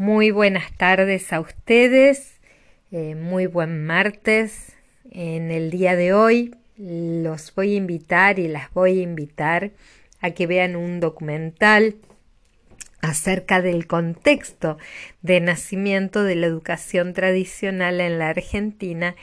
Muy buenas tardes a ustedes, eh, muy buen martes. En el día de hoy los voy a invitar y las voy a invitar a que vean un documental acerca del contexto de nacimiento de la educación tradicional en la Argentina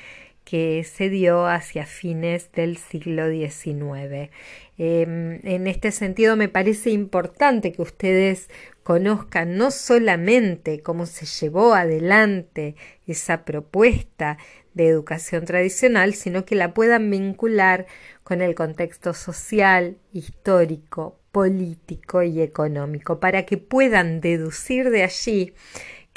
que se dio hacia fines del siglo XIX. Em, en este sentido me parece importante que ustedes conozcan no solamente cómo se llevó adelante esa propuesta de educación tradicional, sino que la puedan vincular con el contexto social, histórico, político y económico, para que puedan deducir de allí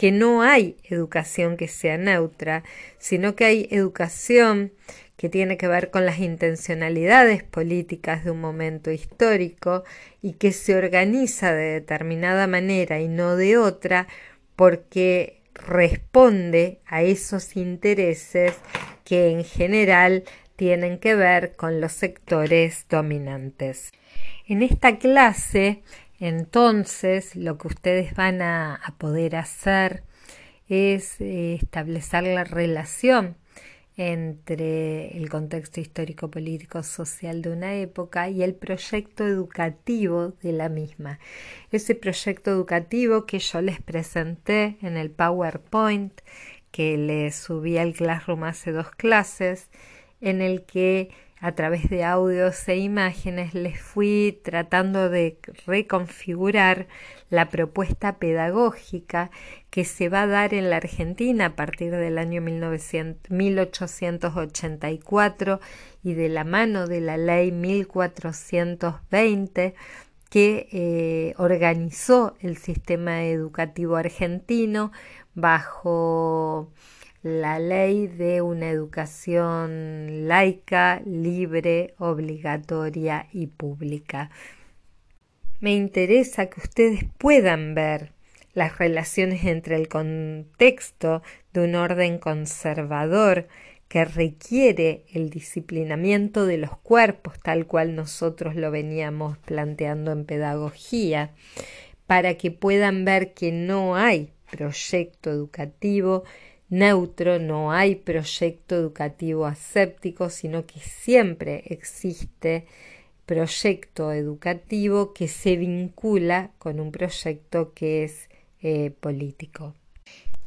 que no hay educación que sea neutra, sino que hay educación que tiene que ver con las intencionalidades políticas de un momento histórico y que se organiza de determinada manera y no de otra porque responde a esos intereses que en general tienen que ver con los sectores dominantes. En esta clase, entonces, lo que ustedes van a, poder hacer es eh, establecer la relación entre el contexto histórico, político, social de una época y el proyecto educativo de la misma. Ese proyecto educativo que yo les presenté en el PowerPoint que les subí al Classroom hace dos clases, en el que a través de audios e imágenes les fui tratando de reconfigurar la propuesta pedagógica que se va a dar en la Argentina a partir del año 1884 y de la mano de la ley 1420 que eh, organizó el sistema educativo argentino bajo la ley de una educación laica, libre, obligatoria y pública. Me interesa que ustedes puedan ver las relaciones entre el contexto de un orden conservador que requiere el disciplinamiento de los cuerpos tal cual nosotros lo veníamos planteando en pedagogía, para que puedan ver que no hay proyecto educativo neutro, no hay proyecto educativo aséptico, sino que siempre existe proyecto educativo que se vincula con un proyecto que es eh, político.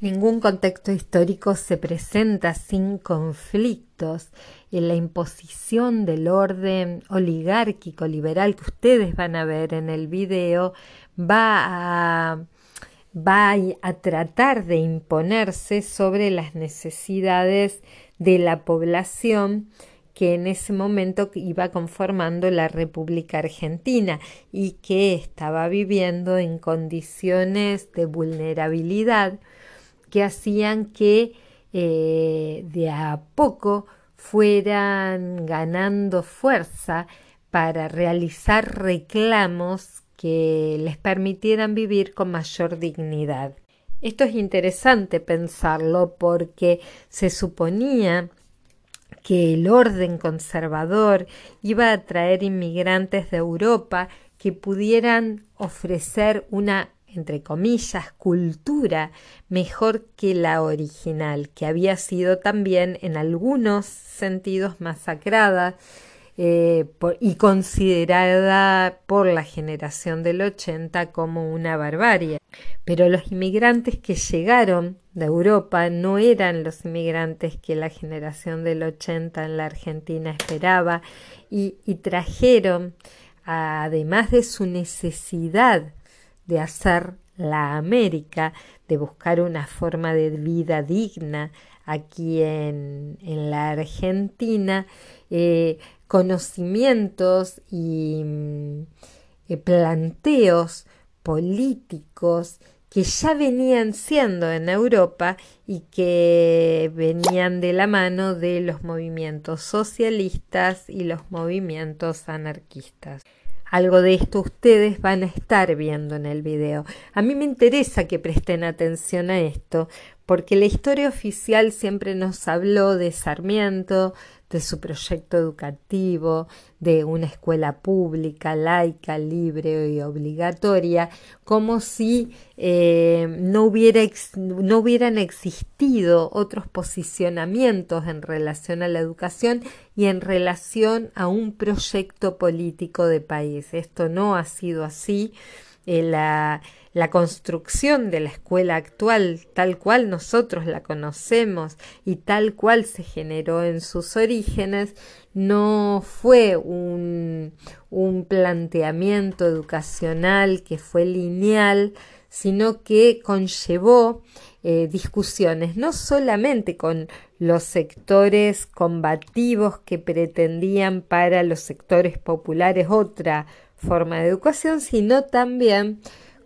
Ningún contexto histórico se presenta sin conflictos en la imposición del orden oligárquico liberal que ustedes van a ver en el video va a va a tratar de imponerse sobre las necesidades de la población que en ese momento iba conformando la República Argentina y que estaba viviendo en condiciones de vulnerabilidad que hacían que eh, de a poco fueran ganando fuerza para realizar reclamos que les permitieran vivir con mayor dignidad. Esto es interesante pensarlo porque se suponía que el orden conservador iba a traer inmigrantes de Europa que pudieran ofrecer una entre comillas, cultura mejor que la original, que había sido también en algunos sentidos masacrada eh, y considerada por la generación del 80 como una barbarie. Pero los inmigrantes que llegaron de Europa no eran los inmigrantes que la generación del 80 en la Argentina esperaba y, y trajeron, además de su necesidad de hacer la América, de buscar una forma de vida digna aquí en, en la Argentina, eh, conocimientos y mm, eh, planteos políticos que ya venían siendo en Europa y que venían de la mano de los movimientos socialistas y los movimientos anarquistas. Algo de esto ustedes van a estar viendo en el video. A mí me interesa que presten atención a esto, porque la historia oficial siempre nos habló de Sarmiento, de su proyecto educativo, de una escuela pública, laica, libre y obligatoria, como si eh, no, hubiera no hubieran existido otros posicionamientos en relación a la educación y en relación a un proyecto político de país. Esto no ha sido así. Eh, la, la construcción de la escuela actual tal cual nosotros la conocemos y tal cual se generó en sus orígenes no fue un, un planteamiento educacional que fue lineal, sino que conllevó eh, discusiones no solamente con los sectores combativos que pretendían para los sectores populares otra forma de educación, sino también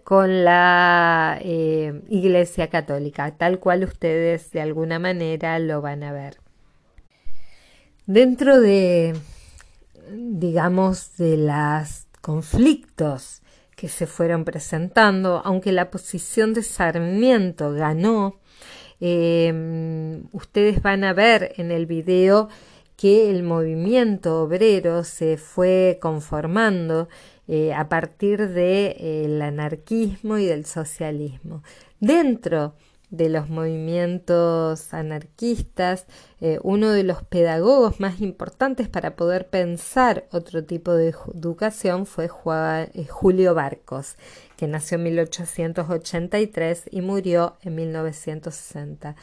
con la eh, Iglesia Católica, tal cual ustedes de alguna manera lo van a ver. Dentro de, digamos, de los conflictos que se fueron presentando, aunque la posición de Sarmiento ganó, eh, ustedes van a ver en el video que el movimiento obrero se fue conformando eh, a partir del anarquismo y del socialismo. Dentro de los movimientos anarquistas, eh, uno de los pedagogos más importantes para poder pensar otro tipo de educación fue eh, Julio Barcos, que nació en 1883 y murió en 1960.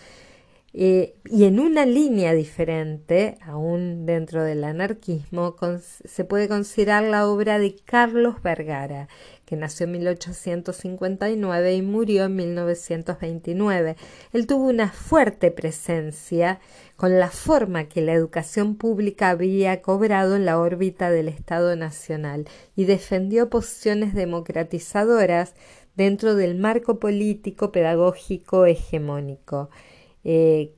Eh, y en una línea diferente, aún dentro del anarquismo, se puede considerar la obra de Carlos Vergara, que nació en 1859 y murió en 1929. Él tuvo una fuerte presencia con la forma que la educación pública había cobrado en la órbita del Estado Nacional y defendió posiciones democratizadoras dentro del marco político pedagógico hegemónico. Eh,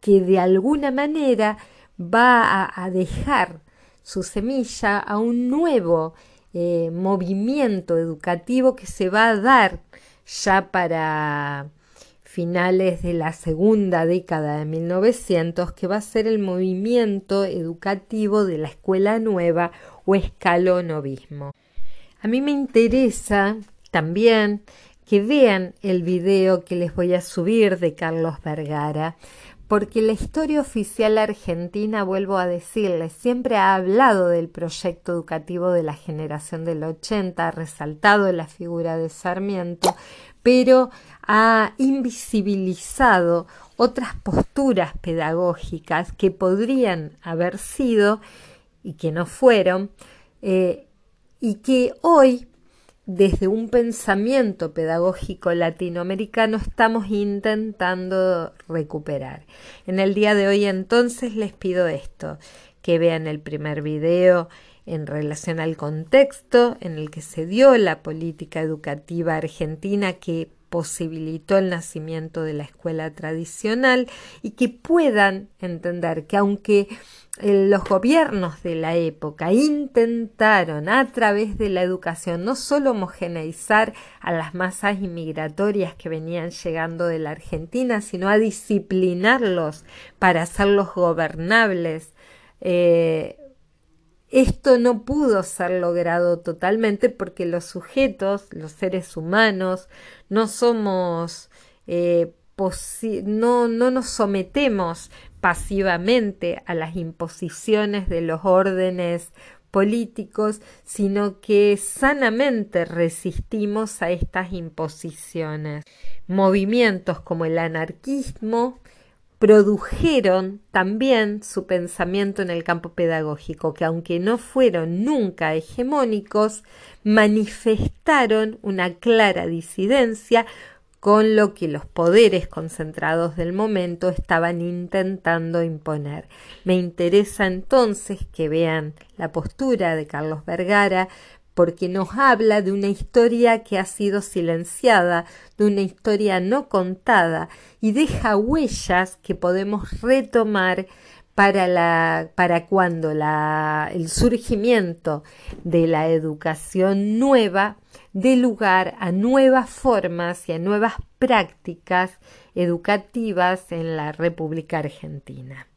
que de alguna manera va a, dejar su semilla a un nuevo eh, movimiento educativo que se va a dar ya para finales de la segunda década de 1900, que va a ser el movimiento educativo de la escuela nueva o escalonovismo. A mí me interesa también que vean el video que les voy a subir de Carlos Vergara, porque la historia oficial argentina, vuelvo a decirles, siempre ha hablado del proyecto educativo de la generación del 80, ha resaltado la figura de Sarmiento, pero ha invisibilizado otras posturas pedagógicas que podrían haber sido y que no fueron, eh, y que hoy desde un pensamiento pedagógico latinoamericano estamos intentando recuperar. En el día de hoy entonces les pido esto, que vean el primer video en relación al contexto en el que se dio la política educativa argentina que posibilitó el nacimiento de la escuela tradicional y que puedan entender que aunque eh, los gobiernos de la época intentaron a través de la educación no solo homogeneizar a las masas inmigratorias que venían llegando de la Argentina, sino a disciplinarlos para hacerlos gobernables, eh, esto no pudo ser logrado totalmente porque los sujetos, los seres humanos, no somos, eh, no, no nos sometemos pasivamente a las imposiciones de los órdenes políticos, sino que sanamente resistimos a estas imposiciones. Movimientos como el anarquismo, produjeron también su pensamiento en el campo pedagógico, que aunque no fueron nunca hegemónicos, manifestaron una clara disidencia con lo que los poderes concentrados del momento estaban intentando imponer. Me interesa entonces que vean la postura de Carlos Vergara, porque nos habla de una historia que ha sido silenciada, de una historia no contada y deja huellas que podemos retomar para, la, para cuando la, el surgimiento de la educación nueva dé lugar a nuevas formas y a nuevas prácticas educativas en la República Argentina.